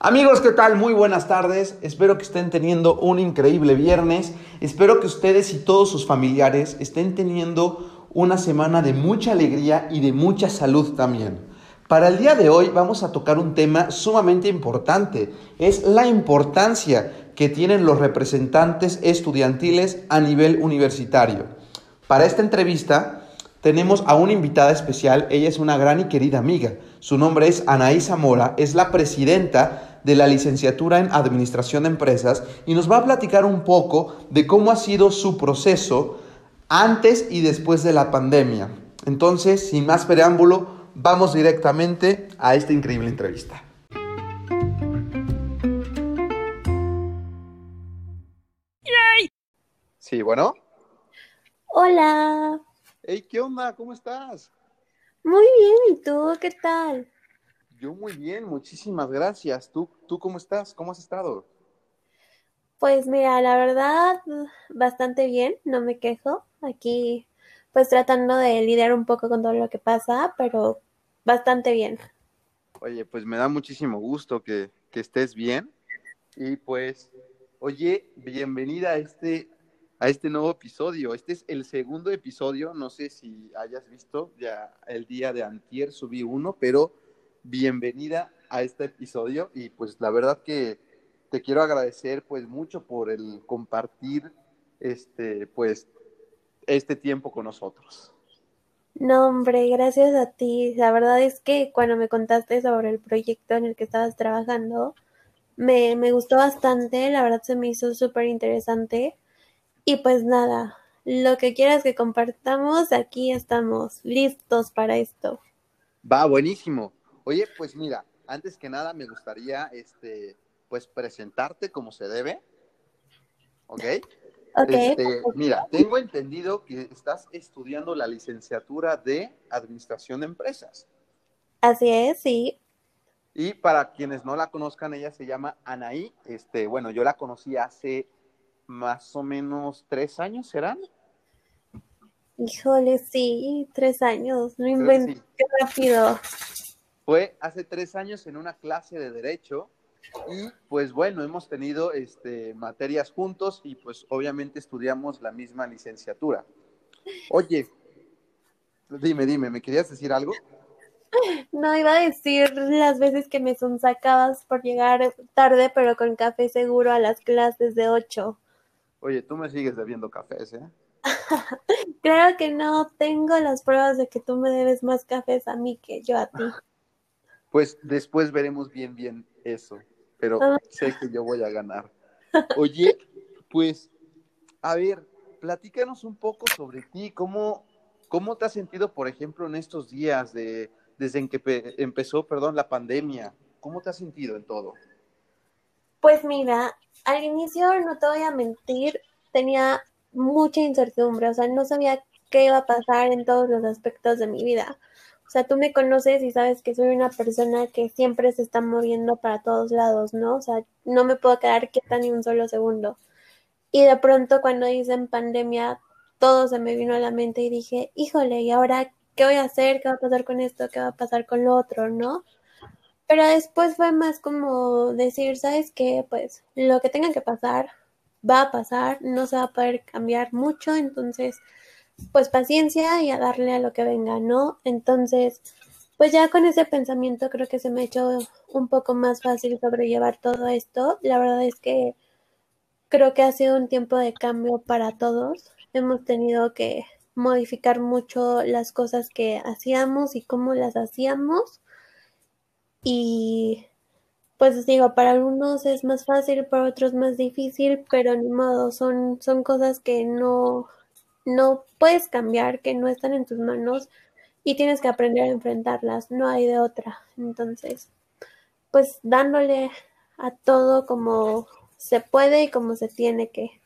Amigos, ¿qué tal? Muy buenas tardes. Espero que estén teniendo un increíble viernes. Espero que ustedes y todos sus familiares estén teniendo una semana de mucha alegría y de mucha salud también. Para el día de hoy vamos a tocar un tema sumamente importante. Es la importancia que tienen los representantes estudiantiles a nivel universitario. Para esta entrevista tenemos a una invitada especial. Ella es una gran y querida amiga. Su nombre es Anaí Zamora. Es la presidenta de la licenciatura en Administración de Empresas y nos va a platicar un poco de cómo ha sido su proceso antes y después de la pandemia. Entonces, sin más preámbulo, vamos directamente a esta increíble entrevista. Sí, bueno. Hola. Hey, ¿qué onda? ¿Cómo estás? Muy bien, ¿y tú qué tal? Yo muy bien, muchísimas gracias. ¿Tú, tú cómo estás? ¿Cómo has estado? Pues mira, la verdad, bastante bien, no me quejo. Aquí, pues tratando de lidiar un poco con todo lo que pasa, pero bastante bien. Oye, pues me da muchísimo gusto que, que estés bien. Y pues, oye, bienvenida a este, a este nuevo episodio. Este es el segundo episodio, no sé si hayas visto, ya el día de antier subí uno, pero bienvenida a este episodio y pues la verdad que te quiero agradecer pues mucho por el compartir este pues este tiempo con nosotros. No, hombre, gracias a ti. La verdad es que cuando me contaste sobre el proyecto en el que estabas trabajando, me, me gustó bastante, la verdad se me hizo súper interesante. Y pues nada, lo que quieras que compartamos, aquí estamos listos para esto. Va, buenísimo. Oye, pues mira, antes que nada me gustaría, este, pues presentarte como se debe. ¿Ok? Ok. Este, mira, tengo entendido que estás estudiando la licenciatura de Administración de Empresas. Así es, sí. Y para quienes no la conozcan, ella se llama Anaí. Este, bueno, yo la conocí hace más o menos tres años, ¿serán? Híjole, sí, tres años. No inventé qué rápido. Fue hace tres años en una clase de Derecho y pues bueno, hemos tenido este, materias juntos y pues obviamente estudiamos la misma licenciatura. Oye, dime, dime, ¿me querías decir algo? No, iba a decir las veces que me sonsacabas por llegar tarde, pero con café seguro a las clases de ocho. Oye, tú me sigues debiendo cafés, ¿eh? Claro que no, tengo las pruebas de que tú me debes más cafés a mí que yo a ti. Pues después veremos bien, bien eso, pero sé que yo voy a ganar. Oye, pues, a ver, platícanos un poco sobre ti, cómo, cómo te has sentido, por ejemplo, en estos días de, desde en que empezó, perdón, la pandemia, ¿cómo te has sentido en todo? Pues mira, al inicio, no te voy a mentir, tenía mucha incertidumbre, o sea, no sabía qué iba a pasar en todos los aspectos de mi vida. O sea, tú me conoces y sabes que soy una persona que siempre se está moviendo para todos lados, ¿no? O sea, no me puedo quedar quieta ni un solo segundo. Y de pronto cuando dicen pandemia, todo se me vino a la mente y dije, híjole, ¿y ahora qué voy a hacer? ¿Qué va a pasar con esto? ¿Qué va a pasar con lo otro? ¿No? Pero después fue más como decir, ¿sabes qué? Pues lo que tenga que pasar, va a pasar, no se va a poder cambiar mucho, entonces pues paciencia y a darle a lo que venga, ¿no? Entonces, pues ya con ese pensamiento creo que se me ha hecho un poco más fácil sobrellevar todo esto. La verdad es que creo que ha sido un tiempo de cambio para todos. Hemos tenido que modificar mucho las cosas que hacíamos y cómo las hacíamos. Y pues digo, para algunos es más fácil, para otros más difícil, pero ni modo, son, son cosas que no, no puedes cambiar, que no están en tus manos y tienes que aprender a enfrentarlas, no hay de otra. Entonces, pues dándole a todo como se puede y como se tiene que.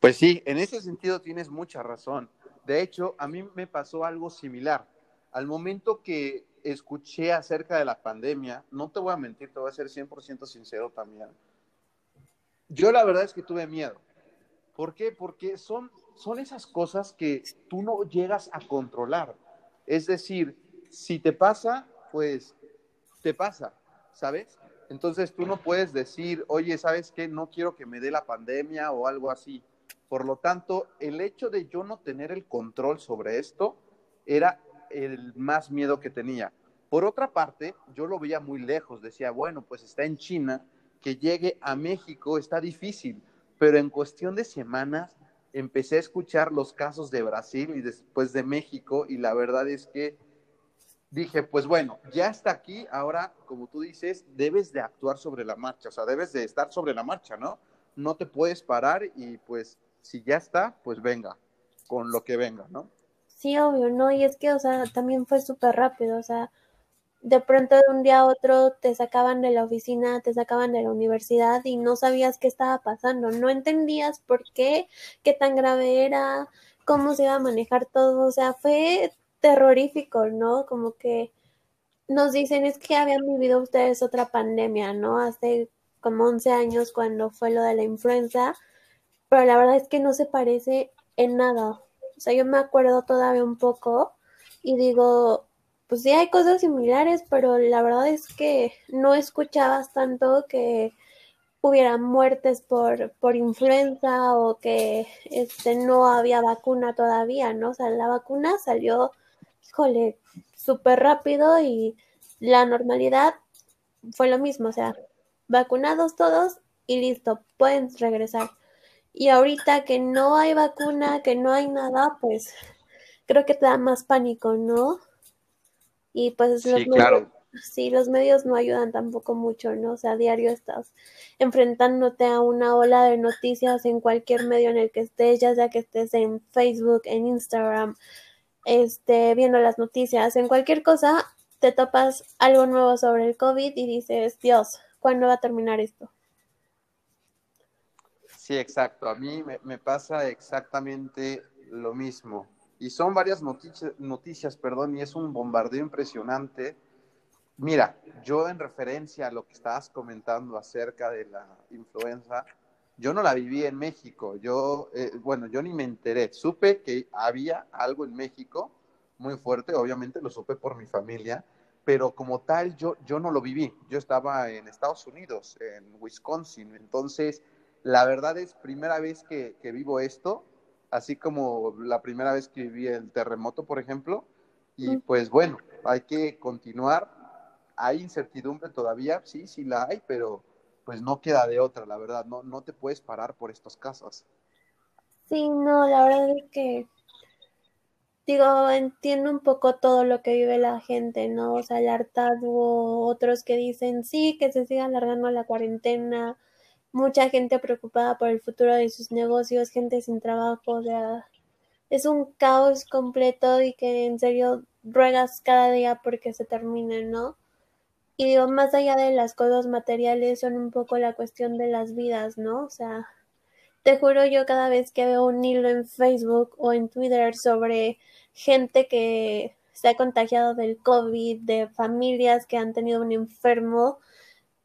Pues sí, en ese sentido tienes mucha razón. De hecho, a mí me pasó algo similar. Al momento que escuché acerca de la pandemia, no te voy a mentir, te voy a ser 100% sincero también. Yo la verdad es que tuve miedo ¿Por qué? Porque son, son esas cosas que tú no llegas a controlar. Es decir, si te pasa, pues te pasa. ¿sabes? Entonces tú no puedes decir, oye, ¿sabes qué? No quiero que me dé la pandemia o algo así. Por lo tanto, el hecho de yo no tener el control sobre esto era el más miedo que tenía. Por otra parte, yo lo veía muy lejos, decía, bueno, pues está en China, que llegue a México está difícil, pero en cuestión de semanas empecé a escuchar los casos de Brasil y después de México y la verdad es que dije, pues bueno, ya está aquí, ahora, como tú dices, debes de actuar sobre la marcha, o sea, debes de estar sobre la marcha, ¿no? No te puedes parar y pues si ya está, pues venga, con lo que venga, ¿no? Sí, obvio, ¿no? Y es que, o sea, también fue súper rápido, o sea, de pronto de un día a otro te sacaban de la oficina, te sacaban de la universidad y no sabías qué estaba pasando, no entendías por qué, qué tan grave era, cómo se iba a manejar todo, o sea, fue terrorífico, ¿no? Como que nos dicen es que habían vivido ustedes otra pandemia, ¿no? Hace como 11 años cuando fue lo de la influenza, pero la verdad es que no se parece en nada. O sea, yo me acuerdo todavía un poco y digo, pues sí hay cosas similares, pero la verdad es que no escuchabas tanto que hubiera muertes por, por influenza o que este, no había vacuna todavía, ¿no? O sea, la vacuna salió híjole, súper rápido y la normalidad fue lo mismo, o sea, vacunados todos y listo, pueden regresar. Y ahorita que no hay vacuna, que no hay nada, pues creo que te da más pánico, ¿no? Y pues sí, claro. sí, los medios no ayudan tampoco mucho, ¿no? O sea, a diario estás enfrentándote a una ola de noticias en cualquier medio en el que estés, ya sea que estés en Facebook, en Instagram, este, viendo las noticias, en cualquier cosa, te topas algo nuevo sobre el COVID y dices, Dios, ¿cuándo va a terminar esto? Sí, exacto. A mí me, pasa exactamente lo mismo. Y son varias noticias, noticias, perdón, y es un bombardeo impresionante. Mira, yo en referencia a lo que estabas comentando acerca de la influenza, yo no la viví en México, yo, eh, bueno, yo ni me enteré, supe que había algo en México muy fuerte, obviamente lo supe por mi familia, pero como tal yo, yo no lo viví, yo estaba en Estados Unidos, en Wisconsin, entonces la verdad es primera vez que, que vivo esto, así como la primera vez que viví el terremoto, por ejemplo, y pues bueno, hay que continuar, hay incertidumbre todavía, sí, sí la hay, pero pues no queda de otra, la verdad, no, no te puedes parar por estos casos. Sí, no, la verdad es que digo, entiendo un poco todo lo que vive la gente, ¿no? O sea, el hartazgo, otros que dicen sí, que se siga alargando la cuarentena, mucha gente preocupada por el futuro de sus negocios, gente sin trabajo, o sea, es un caos completo y que en serio ruegas cada día porque se termine, ¿no? Y digo, más allá de las cosas materiales, son un poco la cuestión de las vidas, ¿no? O sea, te juro yo cada vez que veo un hilo en Facebook o en Twitter sobre gente que se ha contagiado del COVID, de familias que han tenido un enfermo,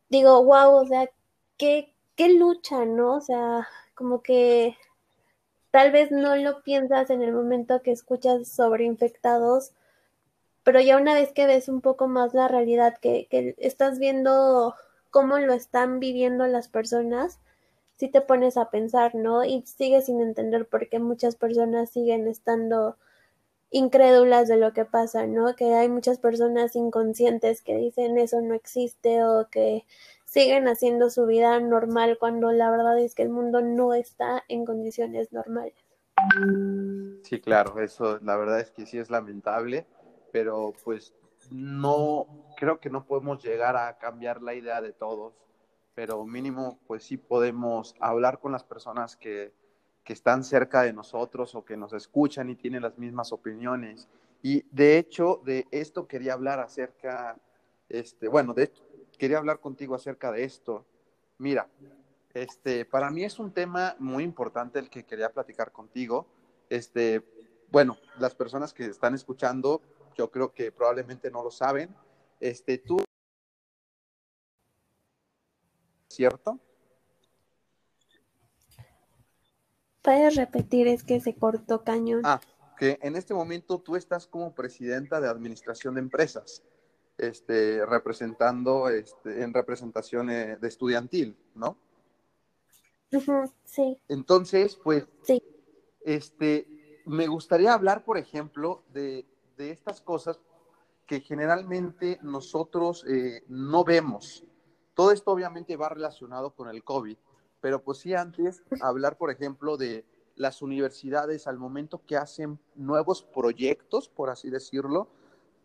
digo, wow, o sea, qué, qué lucha, ¿no? O sea, como que tal vez no lo piensas en el momento que escuchas sobre infectados, pero ya una vez que ves un poco más la realidad, que, estás viendo cómo lo están viviendo las personas, sí te pones a pensar, ¿no? Y sigues sin entender por qué muchas personas siguen estando incrédulas de lo que pasa, ¿no? Que hay muchas personas inconscientes que dicen eso no existe o que siguen haciendo su vida normal cuando la verdad es que el mundo no está en condiciones normales. Sí, claro, eso la verdad es que sí es lamentable pero pues no, creo que no podemos llegar a cambiar la idea de todos, pero mínimo pues sí podemos hablar con las personas que, que están cerca de nosotros o que nos escuchan y tienen las mismas opiniones. Y de hecho, de esto quería hablar acerca, este, bueno, de quería hablar contigo acerca de esto. Mira, este, para mí es un tema muy importante el que quería platicar contigo. Este, bueno, las personas que están escuchando yo creo que probablemente no lo saben. Este, tú, ¿cierto? Puedes repetir, es que se cortó cañón. Ah, que en este momento tú estás como presidenta de administración de empresas. Este, representando este, en representación eh, de estudiantil, ¿no? sí. Entonces, pues, sí. este, me gustaría hablar, por ejemplo, de, de estas cosas que generalmente nosotros eh, no vemos. Todo esto obviamente va relacionado con el COVID, pero pues sí antes hablar, por ejemplo, de las universidades al momento que hacen nuevos proyectos, por así decirlo,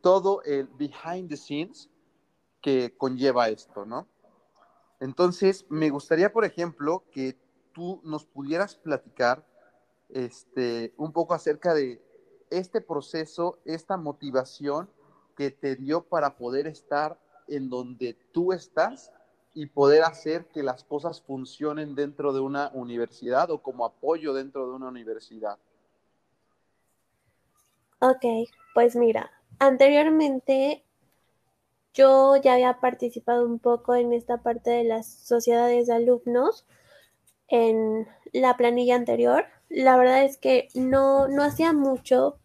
todo el behind the scenes que conlleva esto, ¿no? Entonces, me gustaría, por ejemplo, que tú nos pudieras platicar este, un poco acerca de este proceso, esta motivación que te dio para poder estar en donde tú estás y poder hacer que las cosas funcionen dentro de una universidad o como apoyo dentro de una universidad. Ok, pues mira, anteriormente yo ya había participado un poco en esta parte de las sociedades de alumnos en la planilla anterior. La verdad es que no, no hacía mucho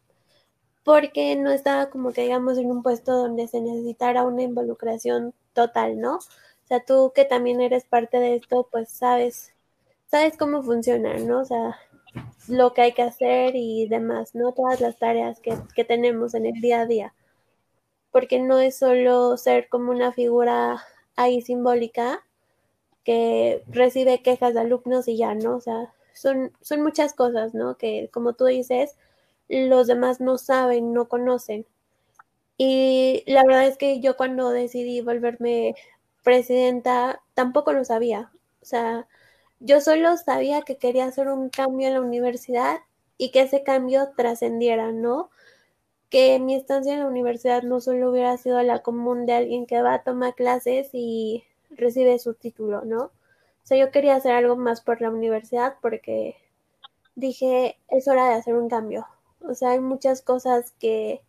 porque no estaba como que digamos en un puesto donde se necesitara una involucración total, ¿no? O sea, tú que también eres parte de esto, pues sabes, sabes cómo funciona, ¿no? O sea, lo que hay que hacer y demás, ¿no? Todas las tareas que, que tenemos en el día a día. Porque no es solo ser como una figura ahí simbólica que recibe quejas de alumnos y ya, ¿no? O sea, son, son muchas cosas, ¿no? Que como tú dices, los demás no saben, no conocen. Y la verdad es que yo cuando decidí volverme presidenta tampoco lo sabía. O sea, yo solo sabía que quería hacer un cambio en la universidad y que ese cambio trascendiera, ¿no? Que mi estancia en la universidad no solo hubiera sido la común de alguien que va a tomar clases y recibe su título, ¿no? O sea, yo quería hacer algo más por la universidad porque dije, es hora de hacer un cambio. O sea, hay muchas cosas que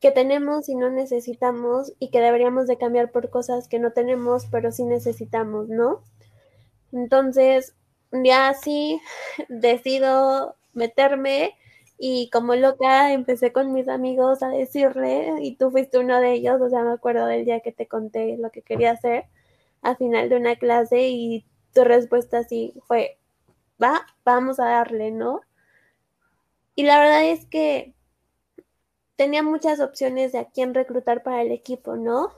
que tenemos y no necesitamos y que deberíamos de cambiar por cosas que no tenemos, pero sí necesitamos, ¿no? Entonces, ya así decido meterme y como loca empecé con mis amigos a decirle, y tú fuiste uno de ellos, o sea, me acuerdo del día que te conté lo que quería hacer al final de una clase y tu respuesta así fue, va, vamos a darle, ¿no? Y la verdad es que tenía muchas opciones de a quién reclutar para el equipo, ¿no?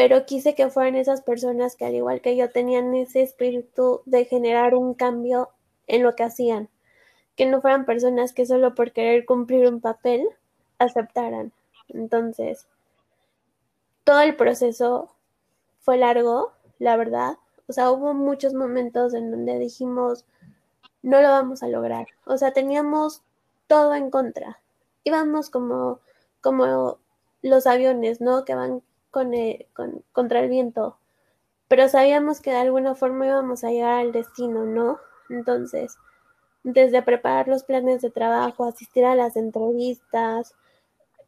Pero quise que fueran esas personas que al igual que yo tenían ese espíritu de generar un cambio en lo que hacían, que no fueran personas que solo por querer cumplir un papel aceptaran. Entonces, todo el proceso fue largo, la verdad. O sea, hubo muchos momentos en donde dijimos, no lo vamos a lograr. O sea, teníamos todo en contra íbamos como, como los aviones, ¿no? Que van con, con, contra el viento, pero sabíamos que de alguna forma íbamos a llegar al destino, ¿no? Entonces, desde preparar los planes de trabajo, asistir a las entrevistas,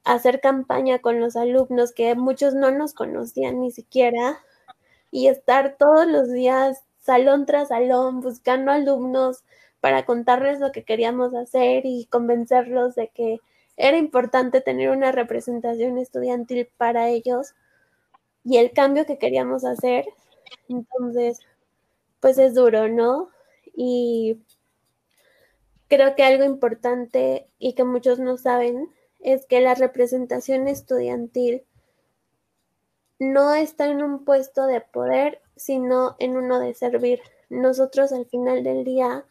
hacer campaña con los alumnos que muchos no nos conocían ni siquiera y estar todos los días salón tras salón buscando alumnos para contarles lo que queríamos hacer y convencerlos de que era importante tener una representación estudiantil para ellos y el cambio que queríamos hacer. Entonces, pues es duro, ¿no? Y creo que algo importante y que muchos no saben es que la representación estudiantil no está en un puesto de poder, sino en uno de servir. Nosotros al final del día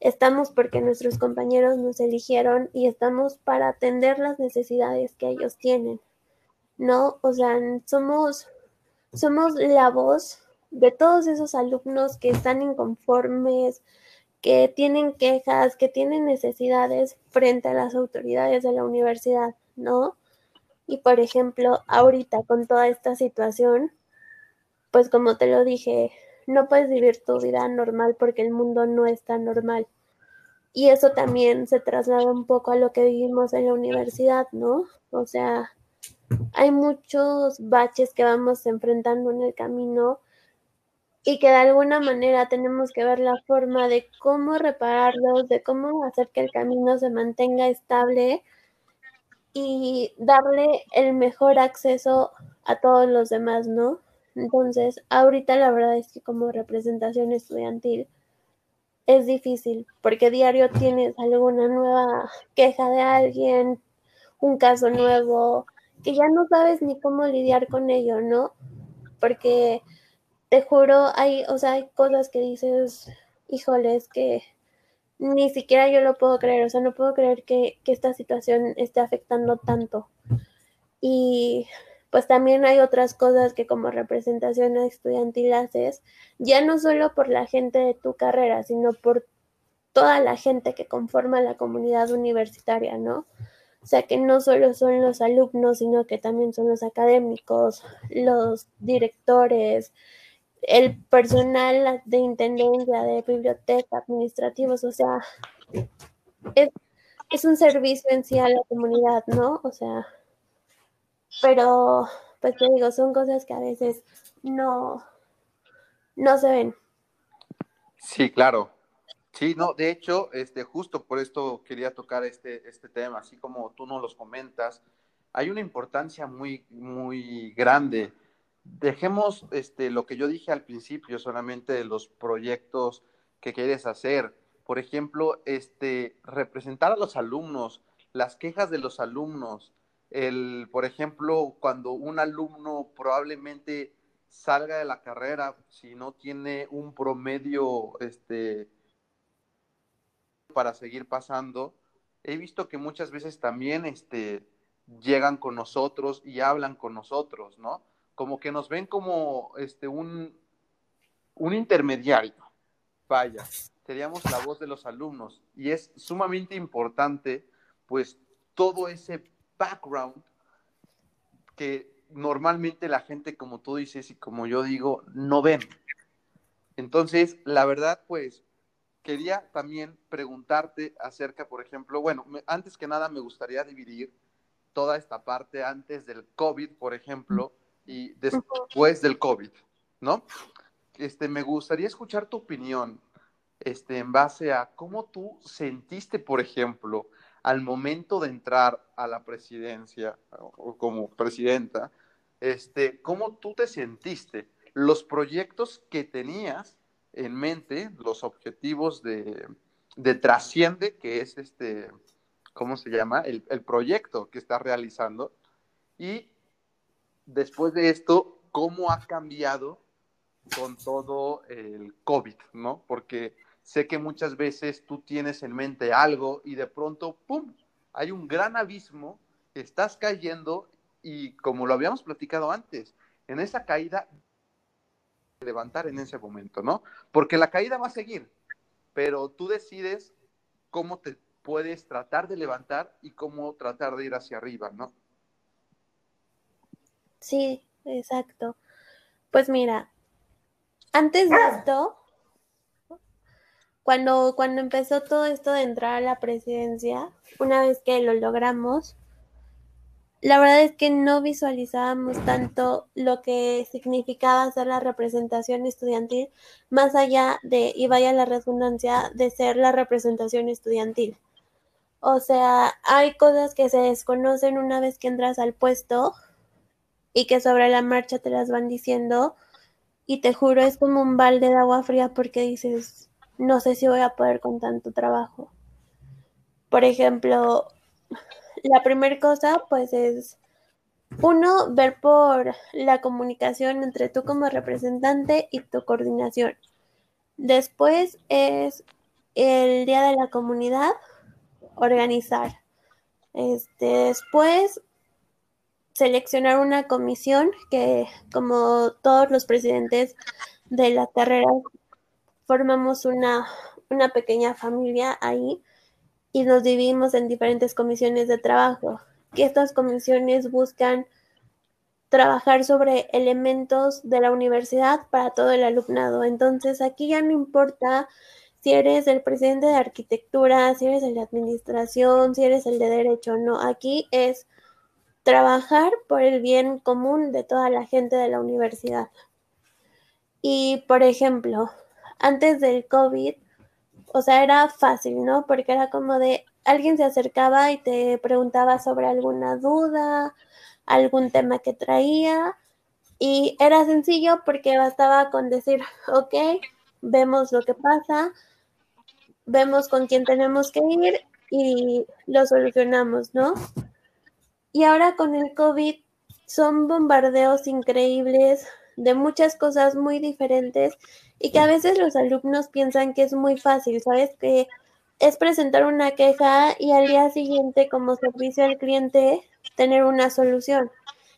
Estamos porque nuestros compañeros nos eligieron y estamos para atender las necesidades que ellos tienen. ¿No? O sea, somos, somos la voz de todos esos alumnos que están inconformes, que tienen quejas, que tienen necesidades frente a las autoridades de la universidad, ¿no? Y por ejemplo, ahorita con toda esta situación, pues como te lo dije, no puedes vivir tu vida normal porque el mundo no está normal. Y eso también se traslada un poco a lo que vivimos en la universidad, ¿no? O sea, hay muchos baches que vamos enfrentando en el camino y que de alguna manera tenemos que ver la forma de cómo repararlos, de cómo hacer que el camino se mantenga estable y darle el mejor acceso a todos los demás, ¿no? Entonces, ahorita la verdad es que como representación estudiantil es difícil porque diario tienes alguna nueva queja de alguien, un caso nuevo, que ya no sabes ni cómo lidiar con ello, ¿no? Porque te juro, hay, o sea, hay cosas que dices, híjoles, que ni siquiera yo lo puedo creer, o sea, no puedo creer que, que esta situación esté afectando tanto. Y pues también hay otras cosas que como representación estudiantil haces, ya no solo por la gente de tu carrera, sino por toda la gente que conforma la comunidad universitaria, ¿no? O sea, que no solo son los alumnos, sino que también son los académicos, los directores, el personal de intendencia, de biblioteca, administrativos, o sea, es, es un servicio en sí a la comunidad, ¿no? O sea, pero, pues te digo, son cosas que a veces no, no se ven. Sí, claro. Sí, no, de hecho, este, justo por esto quería tocar este, este tema, así como tú nos los comentas, hay una importancia muy, muy grande. Dejemos este, lo que yo dije al principio, solamente de los proyectos que quieres hacer. Por ejemplo, este, representar a los alumnos, las quejas de los alumnos, el, por ejemplo, cuando un alumno probablemente salga de la carrera, si no tiene un promedio este, para seguir pasando, he visto que muchas veces también este, llegan con nosotros y hablan con nosotros, ¿no? Como que nos ven como este, un, un intermediario. Vaya, seríamos la voz de los alumnos y es sumamente importante, pues, todo ese background que normalmente la gente, como tú dices y como yo digo, no ven. Entonces, la verdad, pues, quería también preguntarte acerca, por ejemplo, bueno, antes que nada me gustaría dividir toda esta parte antes del COVID, por ejemplo, y después del COVID, ¿no? Este, me gustaría escuchar tu opinión, este, en base a cómo tú sentiste, por ejemplo, al momento de entrar a la presidencia o como presidenta, este, ¿cómo tú te sentiste? Los proyectos que tenías en mente, los objetivos de, de Trasciende, que es este, ¿cómo se llama? El, el proyecto que está realizando. Y después de esto, ¿cómo ha cambiado con todo el COVID, ¿no? Porque sé que muchas veces tú tienes en mente algo y de pronto, ¡pum!, hay un gran abismo, estás cayendo y como lo habíamos platicado antes, en esa caída, levantar en ese momento, ¿no? Porque la caída va a seguir, pero tú decides cómo te puedes tratar de levantar y cómo tratar de ir hacia arriba, ¿no? Sí, exacto. Pues mira, antes de esto, cuando, cuando empezó todo esto de entrar a la presidencia, una vez que lo logramos, la verdad es que no visualizábamos tanto lo que significaba ser la representación estudiantil, más allá de, y vaya la redundancia, de ser la representación estudiantil. O sea, hay cosas que se desconocen una vez que entras al puesto y que sobre la marcha te las van diciendo y te juro es como un balde de agua fría porque dices, no sé si voy a poder con tanto trabajo. Por ejemplo, la primera cosa, pues es, uno, ver por la comunicación entre tú como representante y tu coordinación. Después es el día de la comunidad, organizar. Este, después, seleccionar una comisión que, como todos los presidentes de la carrera formamos una, una pequeña familia ahí y nos dividimos en diferentes comisiones de trabajo, que estas comisiones buscan trabajar sobre elementos de la universidad para todo el alumnado. Entonces, aquí ya no importa si eres el presidente de arquitectura, si eres el de administración, si eres el de derecho, no, aquí es trabajar por el bien común de toda la gente de la universidad. Y, por ejemplo, antes del COVID, o sea, era fácil, ¿no? Porque era como de, alguien se acercaba y te preguntaba sobre alguna duda, algún tema que traía y era sencillo porque bastaba con decir, ok, vemos lo que pasa, vemos con quién tenemos que ir y lo solucionamos, ¿no? Y ahora con el COVID son bombardeos increíbles de muchas cosas muy diferentes y que a veces los alumnos piensan que es muy fácil, ¿sabes? Que es presentar una queja y al día siguiente como servicio al cliente tener una solución.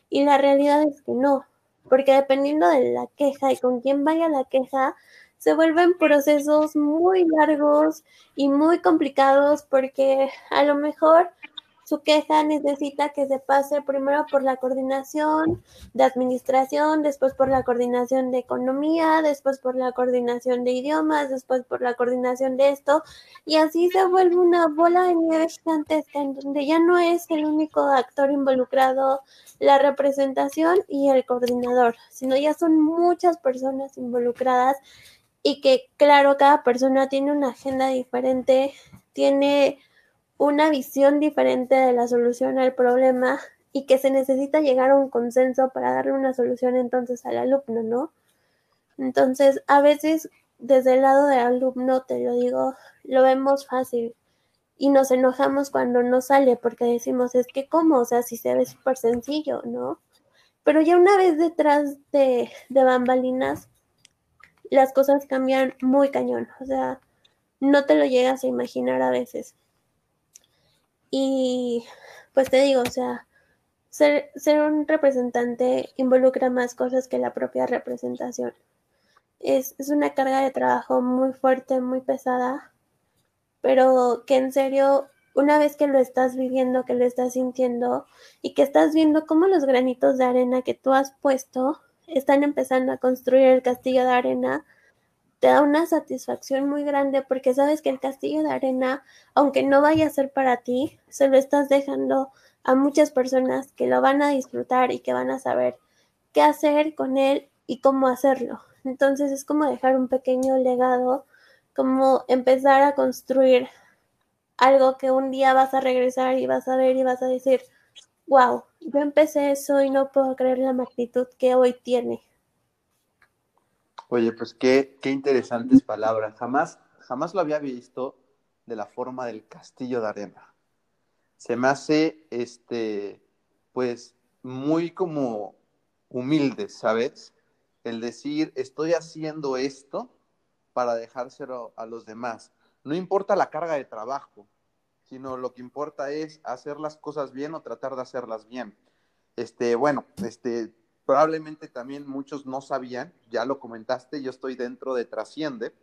Y la realidad es que no, porque dependiendo de la queja y con quién vaya la queja, se vuelven procesos muy largos y muy complicados porque a lo mejor su queja necesita que se pase primero por la coordinación de administración, después por la coordinación de economía, después por la coordinación de idiomas, después por la coordinación de esto, y así se vuelve una bola de nieve gigantesca en donde ya no es el único actor involucrado la representación y el coordinador, sino ya son muchas personas involucradas y que claro, cada persona tiene una agenda diferente, tiene una visión diferente de la solución al problema y que se necesita llegar a un consenso para darle una solución entonces al alumno, ¿no? Entonces, a veces desde el lado del alumno, te lo digo, lo vemos fácil y nos enojamos cuando no sale porque decimos, es que cómo, o sea, si se ve súper sencillo, ¿no? Pero ya una vez detrás de, de bambalinas, las cosas cambian muy cañón, o sea, no te lo llegas a imaginar a veces. Y pues te digo, o sea, ser, ser un representante involucra más cosas que la propia representación. Es, es una carga de trabajo muy fuerte, muy pesada, pero que en serio, una vez que lo estás viviendo, que lo estás sintiendo y que estás viendo cómo los granitos de arena que tú has puesto están empezando a construir el castillo de arena, te da una satisfacción muy grande porque sabes que el castillo de arena, aunque no vaya a ser para ti, se lo estás dejando a muchas personas que lo van a disfrutar y que van a saber qué hacer con él y cómo hacerlo. Entonces es como dejar un pequeño legado, como empezar a construir algo que un día vas a regresar y vas a ver y vas a decir, wow, yo empecé eso y no puedo creer la magnitud que hoy tiene. Oye, pues qué, qué interesantes palabras. Jamás, jamás lo había visto de la forma del castillo de arena. Se me hace, este, pues, muy como humilde, ¿sabes? El decir, estoy haciendo esto para dejárselo a los demás. No importa la carga de trabajo, sino lo que importa es hacer las cosas bien o tratar de hacerlas bien. Este, bueno, este, probablemente también muchos no sabían, ya lo comentaste, yo estoy dentro de Trasciende,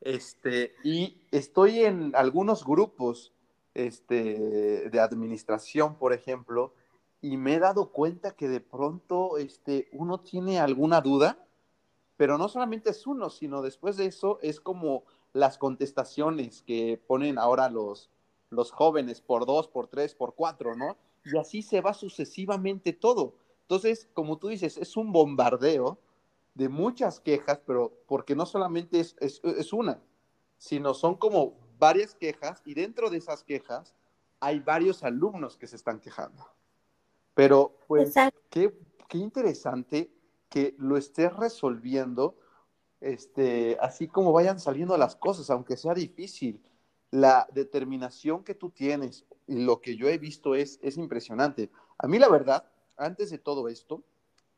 este, y estoy en algunos grupos este, de administración, por ejemplo, y me he dado cuenta que de pronto este, uno tiene alguna duda, pero no solamente es uno, sino después de eso es como las contestaciones que ponen ahora los, los jóvenes por dos, por tres, por cuatro, ¿no? Y así se va sucesivamente todo. Entonces, como tú dices, es un bombardeo de muchas quejas, pero porque no solamente es, es, una, sino son como varias quejas y dentro de esas quejas hay varios alumnos que se están quejando. Pero, pues, qué, qué, interesante que lo estés resolviendo, este, así como vayan saliendo las cosas, aunque sea difícil. La determinación que tú tienes y lo que yo he visto es, es impresionante. A mí, la verdad, antes de todo esto,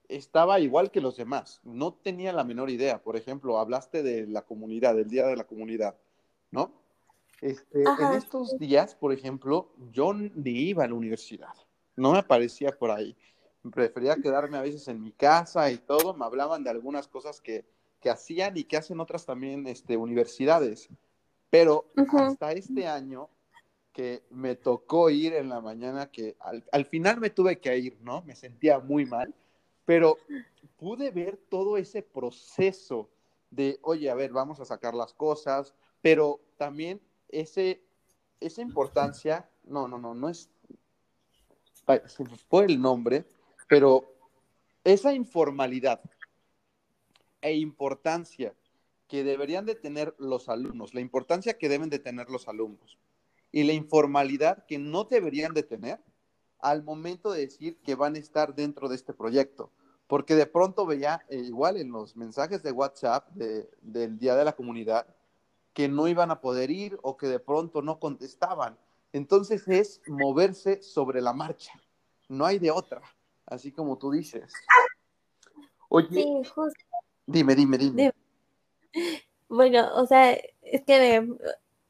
estaba igual que los demás. No tenía la menor idea. Por ejemplo, hablaste de la comunidad, del Día de la Comunidad, ¿no? Este, en estos días, por ejemplo, yo ni iba a la universidad. No me aparecía por ahí. Prefería quedarme a veces en mi casa y todo. Me hablaban de algunas cosas que, que hacían y que hacen otras también este, universidades. Pero hasta este año que me tocó ir en la mañana, que al, final me tuve que ir, ¿no? Me sentía muy mal, pero pude ver todo ese proceso de, oye, a ver, vamos a sacar las cosas, pero también ese, esa importancia, no, no, no, no es, se fue el nombre, pero esa informalidad e importancia que deberían de tener los alumnos, la importancia que deben de tener los alumnos y la informalidad que no deberían de tener al momento de decir que van a estar dentro de este proyecto. Porque de pronto veía, eh, igual en los mensajes de WhatsApp del Día de la Comunidad, que no iban a poder ir o que de pronto no contestaban. Entonces es moverse sobre la marcha, no hay de otra, así como tú dices. Oye, dime, dime, dime. Bueno, o sea, es que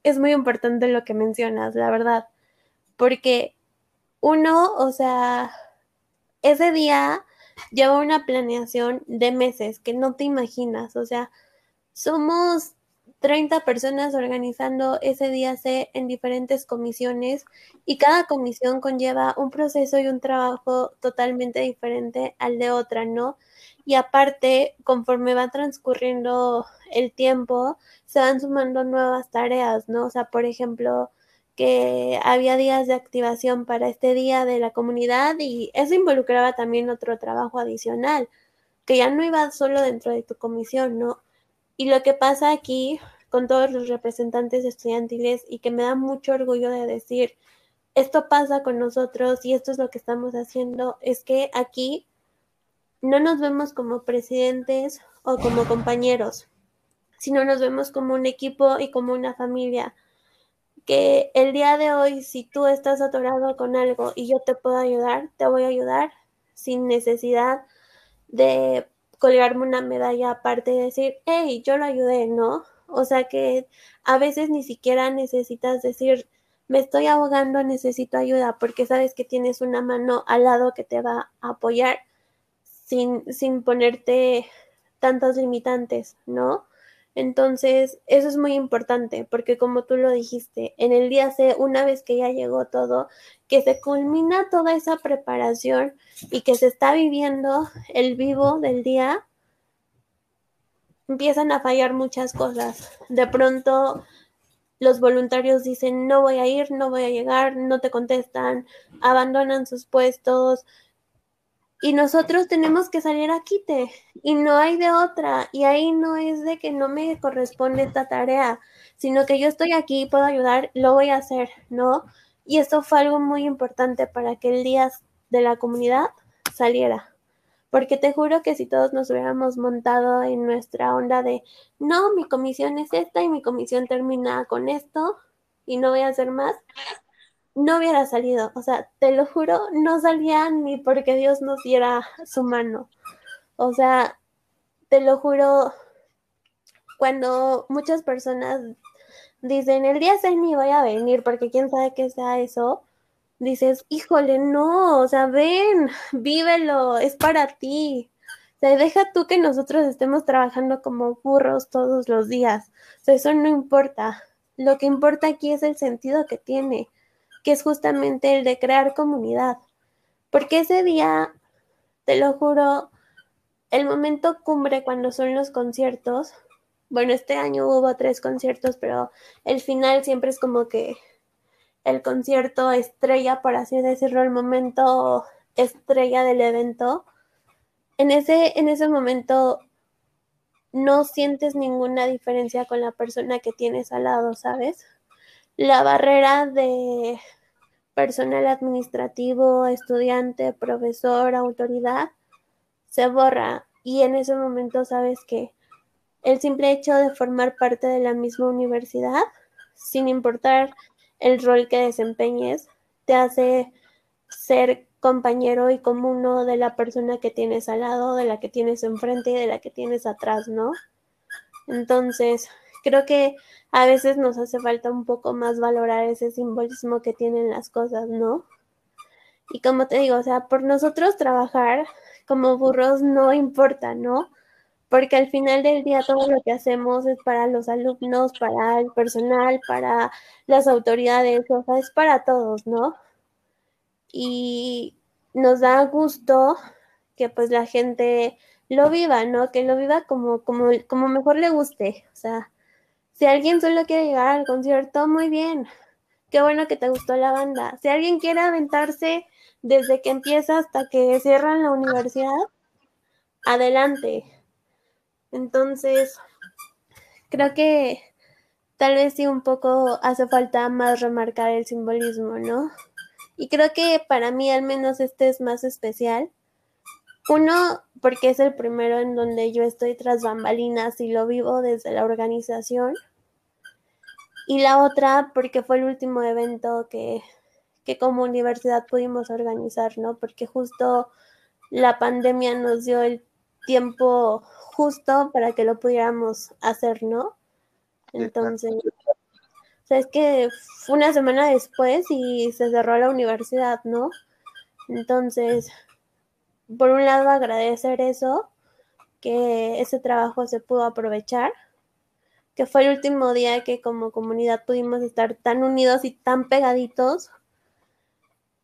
es muy importante lo que mencionas, la verdad, porque uno, o sea, ese día lleva una planeación de meses que no te imaginas, o sea, somos 30 personas organizando ese día C en diferentes comisiones y cada comisión conlleva un proceso y un trabajo totalmente diferente al de otra, ¿no? Y aparte, conforme va transcurriendo el tiempo, se van sumando nuevas tareas, ¿no? O sea, por ejemplo, que había días de activación para este día de la comunidad y eso involucraba también otro trabajo adicional, que ya no iba solo dentro de tu comisión, ¿no? Y lo que pasa aquí con todos los representantes estudiantiles y que me da mucho orgullo de decir, esto pasa con nosotros y esto es lo que estamos haciendo, es que aquí no nos vemos como presidentes o como compañeros, sino nos vemos como un equipo y como una familia. Que el día de hoy, si tú estás atorado con algo y yo te puedo ayudar, te voy a ayudar sin necesidad de colgarme una medalla aparte y decir, hey, yo lo ayudé, ¿no? O sea que a veces ni siquiera necesitas decir, me estoy ahogando, necesito ayuda, porque sabes que tienes una mano al lado que te va a apoyar sin, sin ponerte tantos limitantes, ¿no? Entonces, eso es muy importante, porque como tú lo dijiste, en el día C, una vez que ya llegó todo, que se culmina toda esa preparación y que se está viviendo el vivo del día, empiezan a fallar muchas cosas. De pronto los voluntarios dicen, no voy a ir, no voy a llegar, no te contestan, abandonan sus puestos. Y nosotros tenemos que salir a quite y no hay de otra. Y ahí no es de que no me corresponde esta tarea, sino que yo estoy aquí, puedo ayudar, lo voy a hacer, ¿no? Y esto fue algo muy importante para que el día de la comunidad saliera porque te juro que si todos nos hubiéramos montado en nuestra onda de, no, mi comisión es esta y mi comisión termina con esto y no voy a hacer más, no hubiera salido. O sea, te lo juro, no salía ni porque Dios nos diera su mano. O sea, te lo juro, cuando muchas personas dicen, el día 6 ni voy a venir porque quién sabe qué sea eso, dices, híjole, no, o sea, ven, vívelo, es para ti. O sea, deja tú que nosotros estemos trabajando como burros todos los días. O sea, eso no importa. Lo que importa aquí es el sentido que tiene, que es justamente el de crear comunidad. Porque ese día, te lo juro, el momento cumbre cuando son los conciertos, bueno, este año hubo tres conciertos, pero el final siempre es como que el concierto estrella, por así decirlo, el momento estrella del evento, en ese, en ese momento no sientes ninguna diferencia con la persona que tienes al lado, ¿sabes? La barrera de personal administrativo, estudiante, profesor, autoridad, se borra. Y en ese momento sabes que el simple hecho de formar parte de la misma universidad, sin importar el rol que desempeñes te hace ser compañero y uno de la persona que tienes al lado, de la que tienes enfrente y de la que tienes atrás, ¿no? Entonces, creo que a veces nos hace falta un poco más valorar ese simbolismo que tienen las cosas, ¿no? Y como te digo, o sea, por nosotros trabajar como burros no importa, ¿no? porque al final del día todo lo que hacemos es para los alumnos, para el personal, para las autoridades, o sea, es para todos, ¿no? Y nos da gusto que pues la gente lo viva, ¿no? Que lo viva como, como, como mejor le guste. O sea, si alguien solo quiere llegar al concierto, muy bien. Qué bueno que te gustó la banda. Si alguien quiere aventarse desde que empieza hasta que cierran la universidad, adelante. Entonces, creo que tal vez sí un poco hace falta más remarcar el simbolismo, ¿no? Y creo que para mí al menos este es más especial. Uno, porque es el primero en donde yo estoy tras bambalinas y lo vivo desde la organización. Y la otra, porque fue el último evento que, que como universidad pudimos organizar, ¿no? Porque justo la pandemia nos dio el tiempo justo para que lo pudiéramos hacer, ¿no? Entonces, o sea, es que fue una semana después y se cerró la universidad, ¿no? Entonces, por un lado agradecer eso, que ese trabajo se pudo aprovechar, que fue el último día que como comunidad pudimos estar tan unidos y tan pegaditos.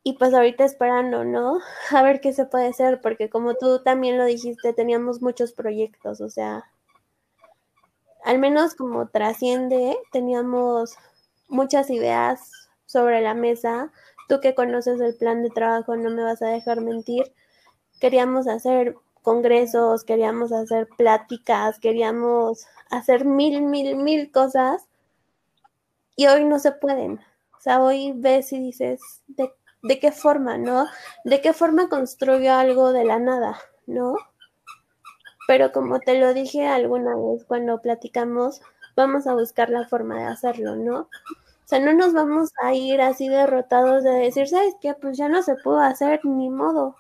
Y pues ahorita esperando, ¿no? A ver qué se puede hacer, porque como tú también lo dijiste, teníamos muchos proyectos, o sea, al menos como trasciende, teníamos muchas ideas sobre la mesa. Tú que conoces el plan de trabajo, no me vas a dejar mentir. Queríamos hacer congresos, queríamos hacer pláticas, queríamos hacer mil, mil, mil cosas y hoy no se pueden. O sea, hoy ves y dices, ¿de, qué forma, no? ¿De qué forma construyo algo de la nada, no? pero como te lo dije alguna vez cuando platicamos, vamos a buscar la forma de hacerlo, ¿no? O sea, no nos vamos a ir así derrotados de decir, ¿sabes qué? Pues ya no se pudo hacer ni modo.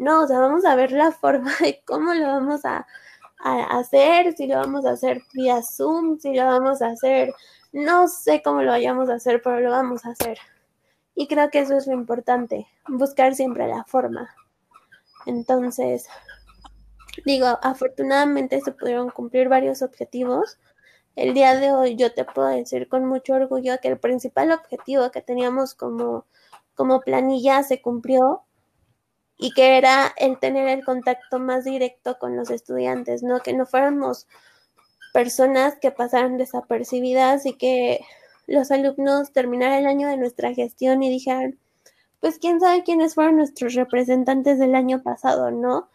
No, o sea, vamos a ver la forma de cómo lo vamos a, a hacer, si lo vamos a hacer vía Zoom, si lo vamos a hacer, no sé cómo lo vayamos a hacer, pero lo vamos a hacer. Y creo que eso es lo importante, buscar siempre la forma. Entonces, Digo, afortunadamente se pudieron cumplir varios objetivos. El día de hoy yo te puedo decir con mucho orgullo que el principal objetivo que teníamos como, como planilla se cumplió y que era el tener el contacto más directo con los estudiantes, ¿no? Que no fuéramos personas que pasaran desapercibidas y que los alumnos terminaran el año de nuestra gestión y dijeran, pues quién sabe quiénes fueron nuestros representantes del año pasado, ¿no?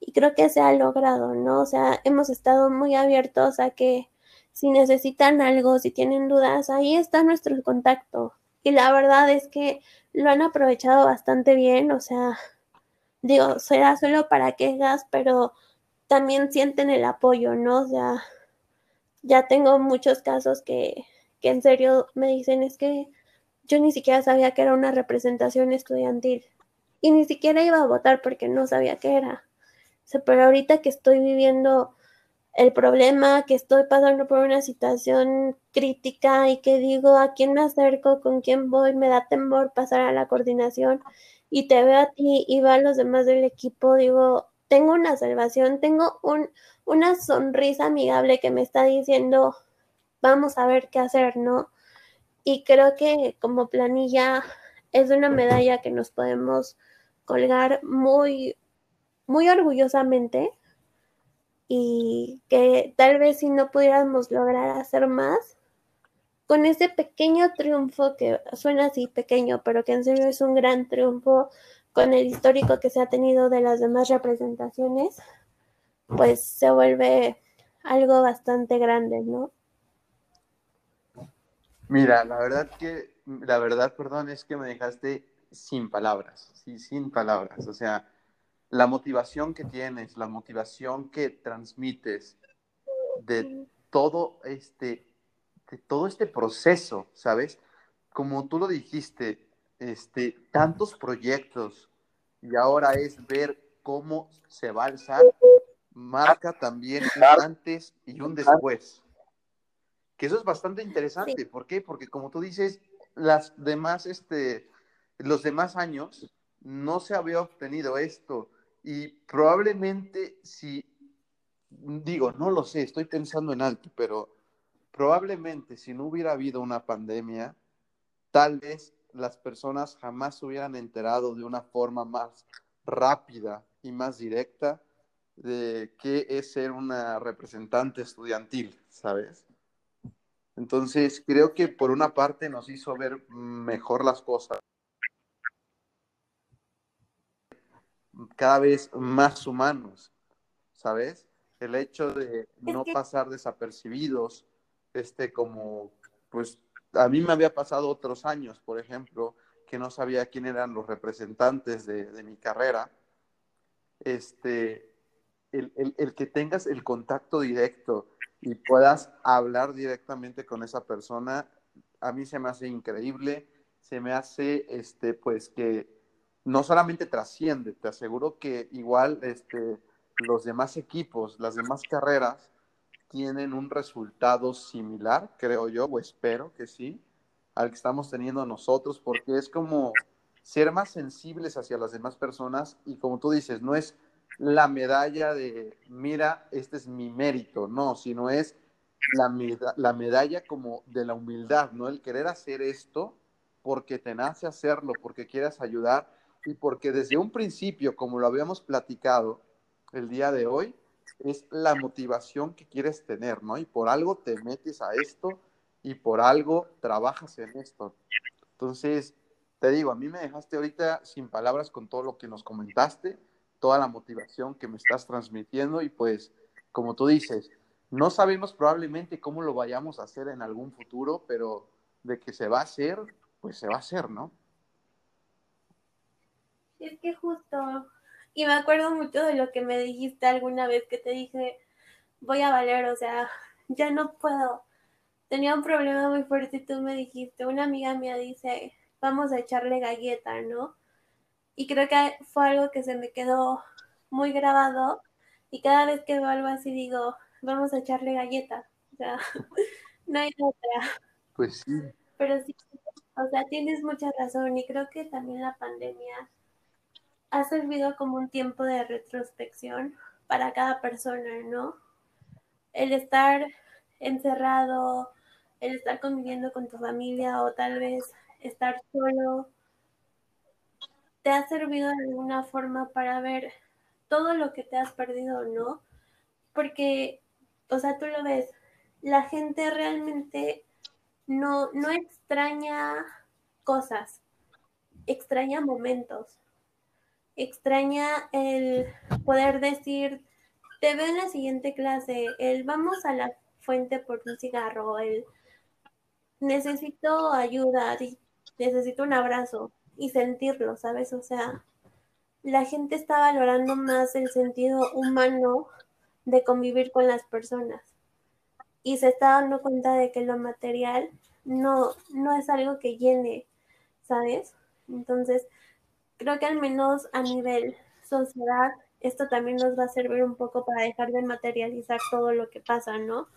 y creo que se ha logrado, ¿no? O sea, hemos estado muy abiertos a que si necesitan algo, si tienen dudas, ahí está nuestro contacto. Y la verdad es que lo han aprovechado bastante bien, o sea, digo, será solo para quejas, pero también sienten el apoyo, ¿no? O sea, ya tengo muchos casos que, que en serio me dicen es que yo ni siquiera sabía que era una representación estudiantil y ni siquiera iba a votar porque no sabía qué era. Pero ahorita que estoy viviendo el problema, que estoy pasando por una situación crítica y que digo a quién me acerco, con quién voy, me da temor pasar a la coordinación y te veo a ti y veo a los demás del equipo, digo, tengo una salvación, tengo un, una sonrisa amigable que me está diciendo, vamos a ver qué hacer, ¿no? Y creo que como planilla es una medalla que nos podemos colgar muy, muy orgullosamente y que tal vez si no pudiéramos lograr hacer más, con ese pequeño triunfo que suena así pequeño, pero que en serio es un gran triunfo con el histórico que se ha tenido de las demás representaciones, pues se vuelve algo bastante grande, ¿no? Mira, la verdad que, la verdad, perdón, es que me dejaste sin palabras, sí, sin palabras, o sea, la motivación que tienes, la motivación que transmites de todo este, de todo este proceso, ¿sabes? Como tú lo dijiste, este, tantos proyectos y ahora es ver cómo se va a alzar, marca también un antes y un después. Que eso es bastante interesante. ¿Por qué? Porque como tú dices, las demás, este, los demás años no se había obtenido esto y probablemente si, digo, no lo sé, estoy pensando en alto, pero probablemente si no hubiera habido una pandemia, tal vez las personas jamás se hubieran enterado de una forma más rápida y más directa de qué es ser una representante estudiantil, ¿sabes? Entonces, creo que por una parte nos hizo ver mejor las cosas. cada vez más humanos, ¿sabes? El hecho de no pasar desapercibidos, este, como, pues a mí me había pasado otros años, por ejemplo, que no sabía quién eran los representantes de, mi carrera, este, el, el, que tengas el contacto directo y puedas hablar directamente con esa persona, a mí se me hace increíble, se me hace, este, pues que no solamente trasciende, te aseguro que igual, este, los demás equipos, las demás carreras, tienen un resultado similar, creo yo, o espero que sí, al que estamos teniendo nosotros, porque es como ser más sensibles hacia las demás personas y como tú dices, no es la medalla de, mira, este es mi mérito, no, sino es la, la medalla como de la humildad, ¿no? El querer hacer esto porque te nace hacerlo, porque quieras ayudar y porque desde un principio, como lo habíamos platicado el día de hoy, es la motivación que quieres tener, ¿no? Y por algo te metes a esto y por algo trabajas en esto. Entonces, te digo, a mí me dejaste ahorita sin palabras con todo lo que nos comentaste, toda la motivación que me estás transmitiendo y pues, como tú dices, no sabemos probablemente cómo lo vayamos a hacer en algún futuro, pero de que se va a hacer, pues se va a hacer, ¿no? Es que justo y me acuerdo mucho de lo que me dijiste alguna vez que te dije, voy a valer, o sea, ya no puedo. Tenía un problema muy fuerte y tú me dijiste, una amiga mía dice, vamos a echarle galleta, ¿no? Y creo que fue algo que se me quedó muy grabado y cada vez que veo algo así digo, vamos a echarle galleta. O sea, no hay otra. Pues sí. Pero sí, o sea, tienes mucha razón y creo que también la pandemia ha servido como un tiempo de retrospección para cada persona, ¿no? El estar encerrado, el estar conviviendo con tu familia o tal vez estar solo, te ha servido de alguna forma para ver todo lo que te has perdido, ¿no? Porque, o sea, tú lo ves, la gente realmente no, no extraña cosas, extraña momentos extraña el poder decir, te veo en la siguiente clase, el vamos a la fuente por un cigarro, el necesito ayuda, necesito un abrazo y sentirlo, ¿sabes? O sea, la gente está valorando más el sentido humano de convivir con las personas y se está dando cuenta de que lo material no, no es algo que llene, ¿sabes? Entonces, creo que al menos a nivel sociedad, esto también nos va a servir un poco para dejar de materializar todo lo que pasa, ¿no?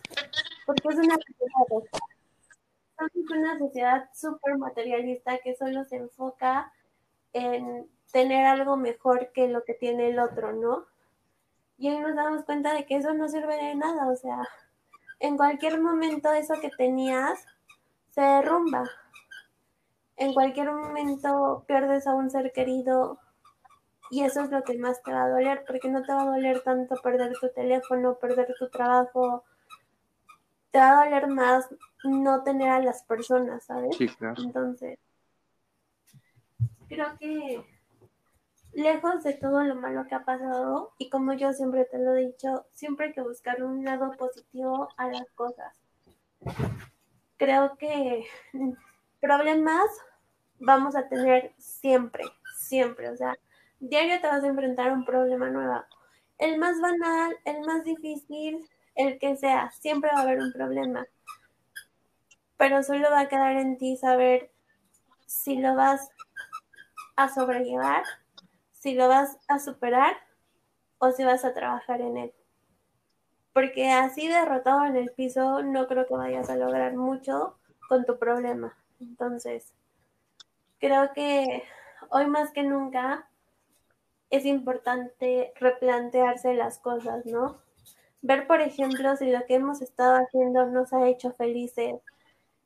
Porque es una sociedad, una sociedad súper materialista que solo se enfoca en tener algo mejor que lo que tiene el otro, ¿no? Y ahí nos damos cuenta de que eso no sirve de nada, o sea, en cualquier momento eso que tenías se derrumba, en cualquier momento pierdes a un ser querido y eso es lo que más te va a doler, porque no te va a doler tanto perder tu teléfono, perder tu trabajo, te va a doler más no tener a las personas, ¿sabes? Sí, claro. Entonces, creo que lejos de todo lo malo que ha pasado, y como yo siempre te lo he dicho, siempre hay que buscar un lado positivo a las cosas. Creo que problemas vamos a tener siempre, siempre. O sea, diario te vas a enfrentar a un problema nuevo. El más banal, el más difícil, el que sea, siempre va a haber un problema. Pero solo va a quedar en ti saber si lo vas a sobrellevar, si lo vas a superar o si vas a trabajar en él. Porque así derrotado en el piso no creo que vayas a lograr mucho con tu problema. Entonces, creo que hoy más que nunca es importante replantearse las cosas, ¿no? Ver, por ejemplo, si lo que hemos estado haciendo nos ha hecho felices,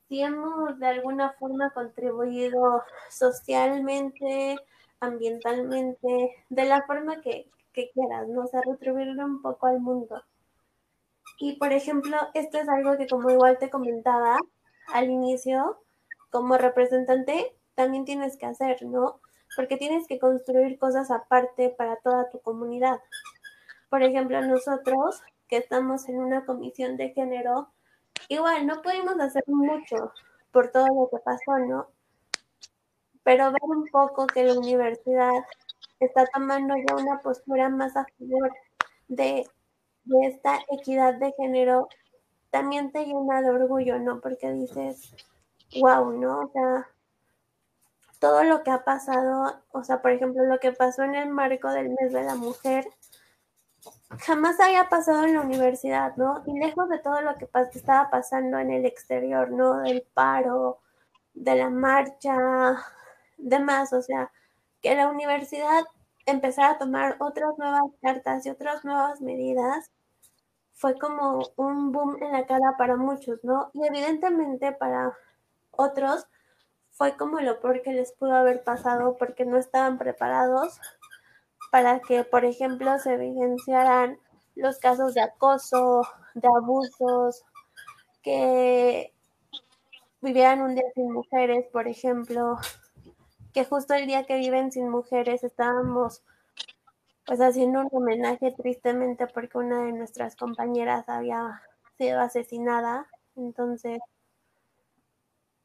si hemos de alguna forma contribuido socialmente, ambientalmente, de la forma que, quieras, ¿no? O sea, retribuirle un poco al mundo. Y, por ejemplo, esto es algo que como igual te comentaba al inicio, como representante también tienes que hacer, ¿no? Porque tienes que construir cosas aparte para toda tu comunidad. Por ejemplo, nosotros que estamos en una comisión de género, igual no pudimos hacer mucho por todo lo que pasó, ¿no? Pero ver un poco que la universidad está tomando ya una postura más a favor de, esta equidad de género, también te llena de orgullo, ¿no? Porque dices, wow, ¿no? O sea, todo lo que ha pasado, o sea, por ejemplo, lo que pasó en el marco del mes de la mujer, jamás había pasado en la universidad, ¿no? Y lejos de todo lo que estaba pasando en el exterior, ¿no? Del paro, de la marcha, demás, o sea, que la universidad empezara a tomar otras nuevas cartas y otras nuevas medidas, fue como un boom en la cara para muchos, ¿no? Y evidentemente para otros fue como lo peor que les pudo haber pasado porque no estaban preparados para que, por ejemplo, se evidenciaran los casos de acoso, de abusos, que vivieran un día sin mujeres, por ejemplo, que justo el día que viven sin mujeres estábamos pues haciendo un homenaje tristemente porque una de nuestras compañeras había sido asesinada. Entonces,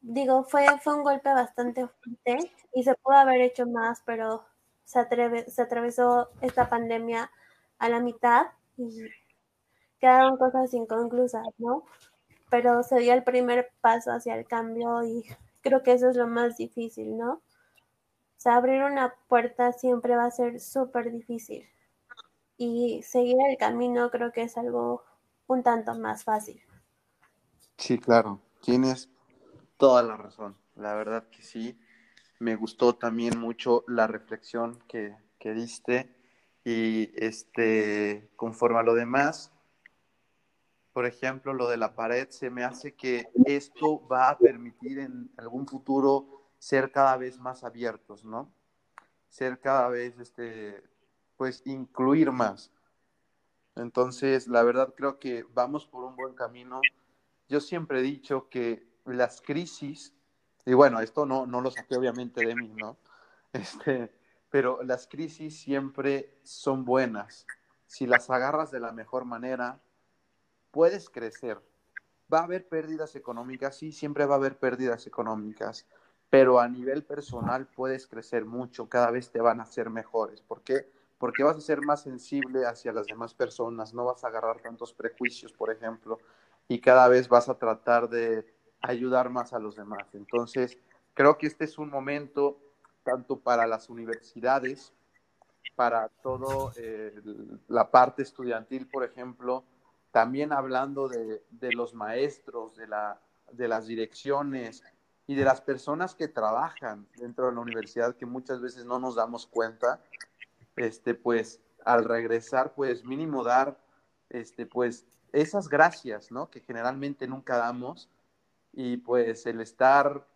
digo, fue, fue un golpe bastante fuerte y se pudo haber hecho más, pero se, se atravesó esta pandemia a la mitad y quedaron cosas inconclusas, ¿no? Pero se dio el primer paso hacia el cambio y creo que eso es lo más difícil, ¿no? O sea, abrir una puerta siempre va a ser súper difícil y seguir el camino creo que es algo un tanto más fácil. Sí, claro, tienes toda la razón, la verdad que sí me gustó también mucho la reflexión que, diste y este, conforme a lo demás, por ejemplo, lo de la pared, se me hace que esto va a permitir en algún futuro ser cada vez más abiertos, ¿no? Ser cada vez, este, pues, incluir más. Entonces, la verdad creo que vamos por un buen camino. Yo siempre he dicho que las crisis y bueno, esto no, no lo saqué obviamente de mí, ¿no? Este, pero las crisis siempre son buenas. Si las agarras de la mejor manera, puedes crecer. Va a haber pérdidas económicas, sí, siempre va a haber pérdidas económicas, pero a nivel personal puedes crecer mucho, cada vez te van a ser mejores. ¿Por qué? Porque vas a ser más sensible hacia las demás personas, no vas a agarrar tantos prejuicios, por ejemplo, y cada vez vas a tratar de ayudar más a los demás. Entonces, creo que este es un momento tanto para las universidades, para todo eh, la parte estudiantil, por ejemplo, también hablando de, los maestros, de, la, de las direcciones y de las personas que trabajan dentro de la universidad, que muchas veces no nos damos cuenta, este, pues al regresar, pues mínimo dar, este, pues esas gracias, ¿no? Que generalmente nunca damos y pues el estar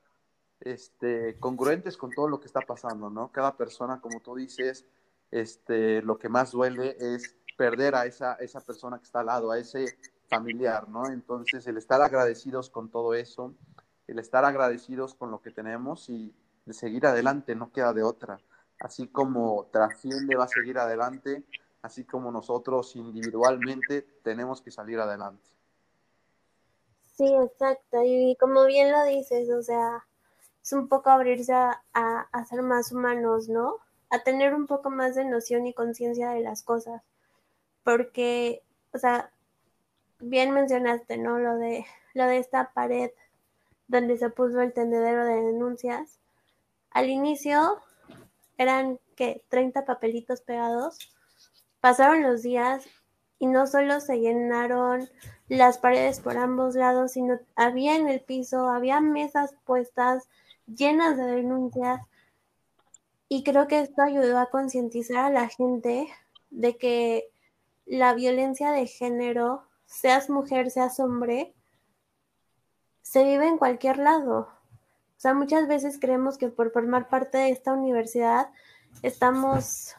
este, congruentes con todo lo que está pasando, ¿no? Cada persona, como tú dices, este, lo que más duele es perder a esa, esa persona que está al lado, a ese familiar, ¿no? Entonces, el estar agradecidos con todo eso, el estar agradecidos con lo que tenemos y de seguir adelante, no queda de otra. Así como trasciende va a seguir adelante, así como nosotros individualmente tenemos que salir adelante. Sí, exacto. Y como bien lo dices, o sea, es un poco abrirse a, a, ser más humanos, ¿no? A tener un poco más de noción y conciencia de las cosas. Porque, o sea, bien mencionaste, ¿no? Lo de, lo de esta pared donde se puso el tendedero de denuncias. Al inicio eran, ¿qué? 30 papelitos pegados. Pasaron los días y no solo se llenaron las paredes por ambos lados, sino había en el piso, había mesas puestas llenas de denuncias y creo que esto ayudó a concientizar a la gente de que la violencia de género, seas mujer, seas hombre, se vive en cualquier lado. O sea, muchas veces creemos que por formar parte de esta universidad estamos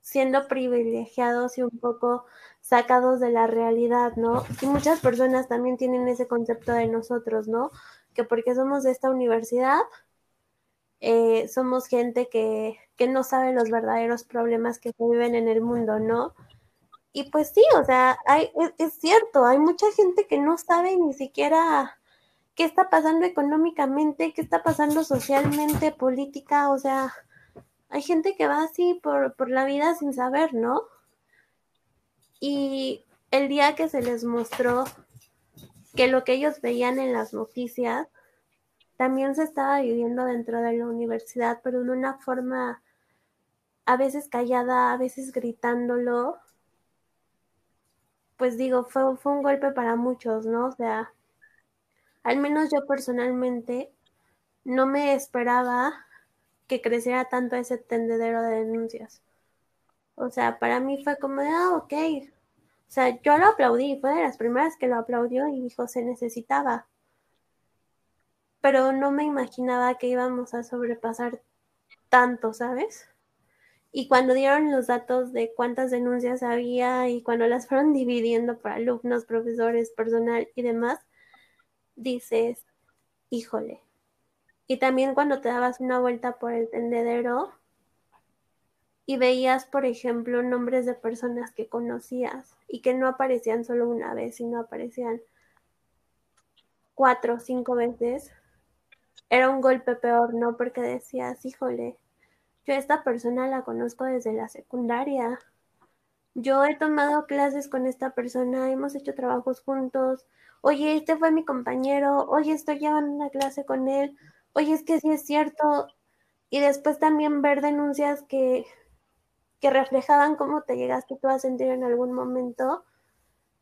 siendo privilegiados y un poco sacados de la realidad, ¿no? Y muchas personas también tienen ese concepto de nosotros, ¿no? Que porque somos de esta universidad, eh, somos gente que, que no sabe los verdaderos problemas que se viven en el mundo, ¿no? y pues sí, o sea, hay, es, cierto, hay mucha gente que no sabe ni siquiera qué está pasando económicamente, qué está pasando socialmente, política, o sea, hay gente que va así por, por la vida sin saber, ¿no? Y el día que se les mostró que lo que ellos veían en las noticias también se estaba viviendo dentro de la universidad, pero de una forma a veces callada, a veces gritándolo, pues digo, fue, fue un golpe para muchos, ¿no? O sea, al menos yo personalmente no me esperaba que creciera tanto ese tendedero de denuncias. O sea, para mí fue como, ah, ok. O sea, yo lo aplaudí, fue de las primeras que lo aplaudió y dijo, se necesitaba. Pero no me imaginaba que íbamos a sobrepasar tanto, ¿sabes? Y cuando dieron los datos de cuántas denuncias había y cuando las fueron dividiendo por alumnos, profesores, personal y demás, dices, híjole. Y también cuando te dabas una vuelta por el tendedero y veías, por ejemplo, nombres de personas que conocías y que no aparecían solo una vez, sino aparecían cuatro o cinco veces, era un golpe peor, ¿no? Porque decías, híjole, yo a esta persona la conozco desde la secundaria. Yo he tomado clases con esta persona, hemos hecho trabajos juntos. Oye, este fue mi compañero. Oye, estoy llevando una clase con él. Oye, es que sí es cierto. Y después también ver denuncias que, que reflejaban cómo te llegaste tú a sentir en algún momento.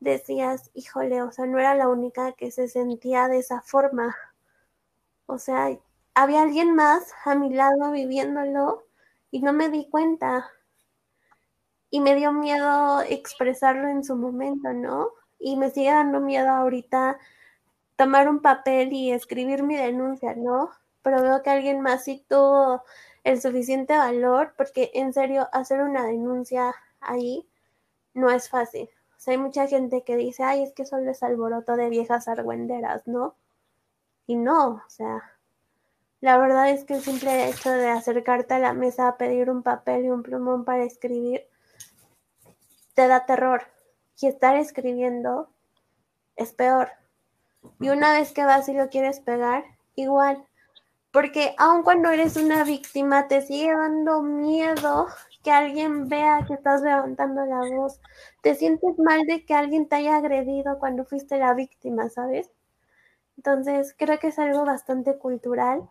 Decías, híjole, o sea, no era la única que se sentía de esa forma. O sea, había alguien más a mi lado viviéndolo y no me di cuenta. Y me dio miedo expresarlo en su momento, ¿no? Y me sigue dando miedo ahorita tomar un papel y escribir mi denuncia, ¿no? Pero veo que alguien más sí tuvo el suficiente valor, porque en serio, hacer una denuncia ahí no es fácil. O sea, hay mucha gente que dice, ay, es que solo es alboroto de viejas argüenderas, ¿no? Y no, o sea, la verdad es que el simple hecho de acercarte a la mesa a pedir un papel y un plumón para escribir te da terror. Y estar escribiendo es peor. Y una vez que vas y lo quieres pegar, igual. Porque aun cuando eres una víctima, te sigue dando miedo que alguien vea que estás levantando la voz. Te sientes mal de que alguien te haya agredido cuando fuiste la víctima, ¿sabes? Entonces, creo que es algo bastante cultural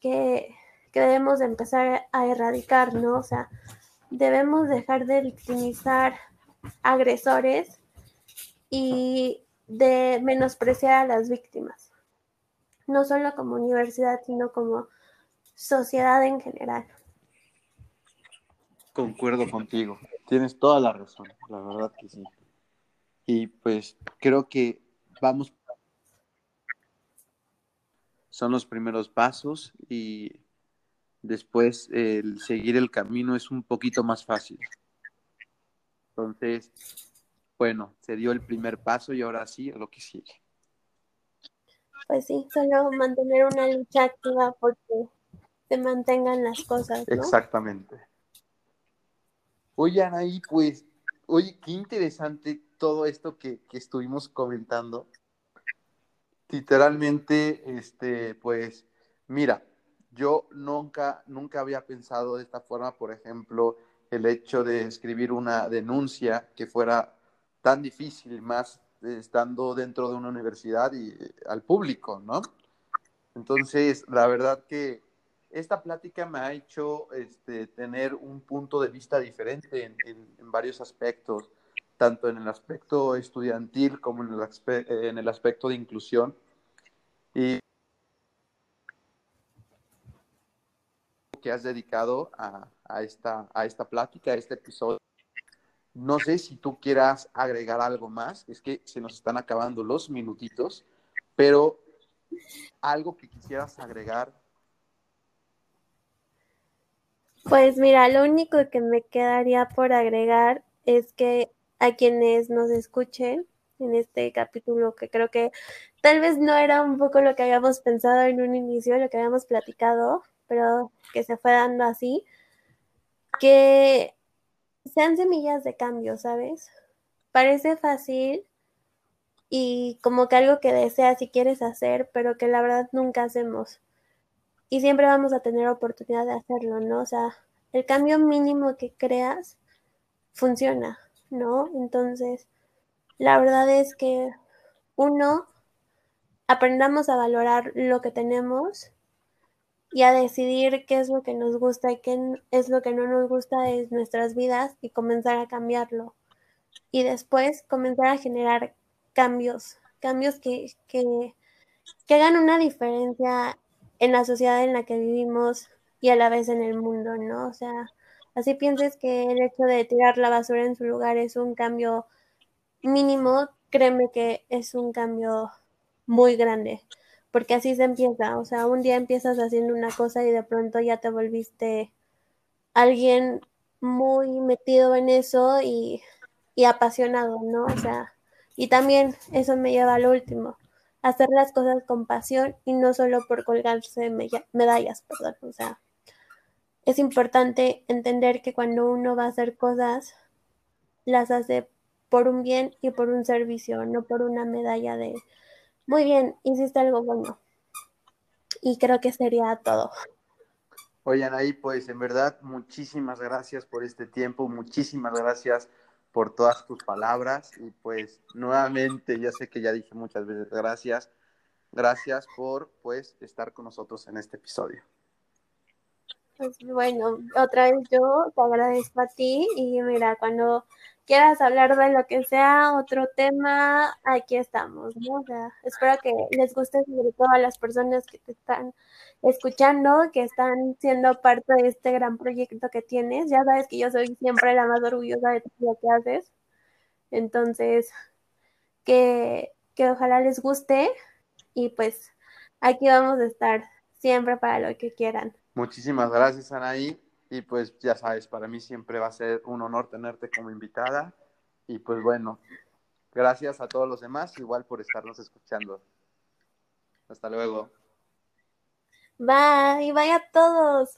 que, debemos de empezar a erradicar, ¿no? O sea, debemos dejar de victimizar agresores y de menospreciar a las víctimas, no solo como universidad, sino como sociedad en general. Concuerdo contigo, tienes toda la razón, la verdad que sí. Y pues creo que vamos son los primeros pasos y después el seguir el camino es un poquito más fácil. Entonces, bueno, se dio el primer paso y ahora sí lo que sigue. Pues sí, solo mantener una lucha activa porque se mantengan las cosas. Exactamente. Oye, Anaí, pues, oye, qué interesante todo esto que, que estuvimos comentando literalmente, este, pues, mira, yo nunca, nunca había pensado de esta forma, por ejemplo, el hecho de escribir una denuncia que fuera tan difícil, más estando dentro de una universidad y eh, al público, ¿no? Entonces, la verdad que esta plática me ha hecho este, tener un punto de vista diferente en, varios aspectos tanto en el aspecto estudiantil como en el, en el aspecto de inclusión. Y que has dedicado a, esta, a esta plática, a este episodio. No sé si tú quieras agregar algo más, es que se nos están acabando los minutitos, pero algo que quisieras agregar. Pues mira, lo único que me quedaría por agregar es que a quienes nos escuchen en este capítulo, que creo que tal vez no era un poco lo que habíamos pensado en un inicio, lo que habíamos platicado, pero que se fue dando así, que sean semillas de cambio, ¿sabes? Parece fácil y como que algo que deseas y quieres hacer, pero que la verdad nunca hacemos. Y siempre vamos a tener oportunidad de hacerlo, ¿no? O sea, el cambio mínimo que creas funciona, ¿no? Entonces, la verdad es que uno, aprendamos a valorar lo que tenemos y a decidir qué es lo que nos gusta y qué es lo que no nos gusta de nuestras vidas y comenzar a cambiarlo. Y después comenzar a generar cambios, cambios que, que, que hagan una diferencia en la sociedad en la que vivimos y a la vez en el mundo, ¿no? O sea, así pienses que el hecho de tirar la basura en su lugar es un cambio mínimo, créeme que es un cambio muy grande porque así se empieza, o sea, un día empiezas haciendo una cosa y de pronto ya te volviste alguien muy metido en eso y, apasionado, ¿no? O sea, y también eso me lleva al último, hacer las cosas con pasión y no solo por colgarse medallas, perdón, o sea, es importante entender que cuando uno va a hacer cosas, las hace por un bien y por un servicio, no por una medalla de muy bien, hiciste algo bueno. Y creo que sería todo. Oigan, ahí pues en verdad muchísimas gracias por este tiempo, muchísimas gracias por todas tus palabras y pues nuevamente, ya sé que ya dije muchas veces gracias, gracias por pues estar con nosotros en este episodio. Pues bueno, otra vez yo te agradezco a ti y mira, cuando quieras hablar de lo que sea, otro tema, aquí estamos, ¿no? O sea, espero que les guste sobre todo a las personas que te están escuchando, que están siendo parte de este gran proyecto que tienes. Ya sabes que yo soy siempre la más orgullosa de todo lo que haces. Entonces, que, que ojalá les guste y pues aquí vamos a estar siempre para lo que quieran. Muchísimas gracias, Anaí. Y pues ya sabes, para mí siempre va a ser un honor tenerte como invitada. Y pues bueno, gracias a todos los demás, igual por estarnos escuchando. Hasta luego. Bye, bye a todos.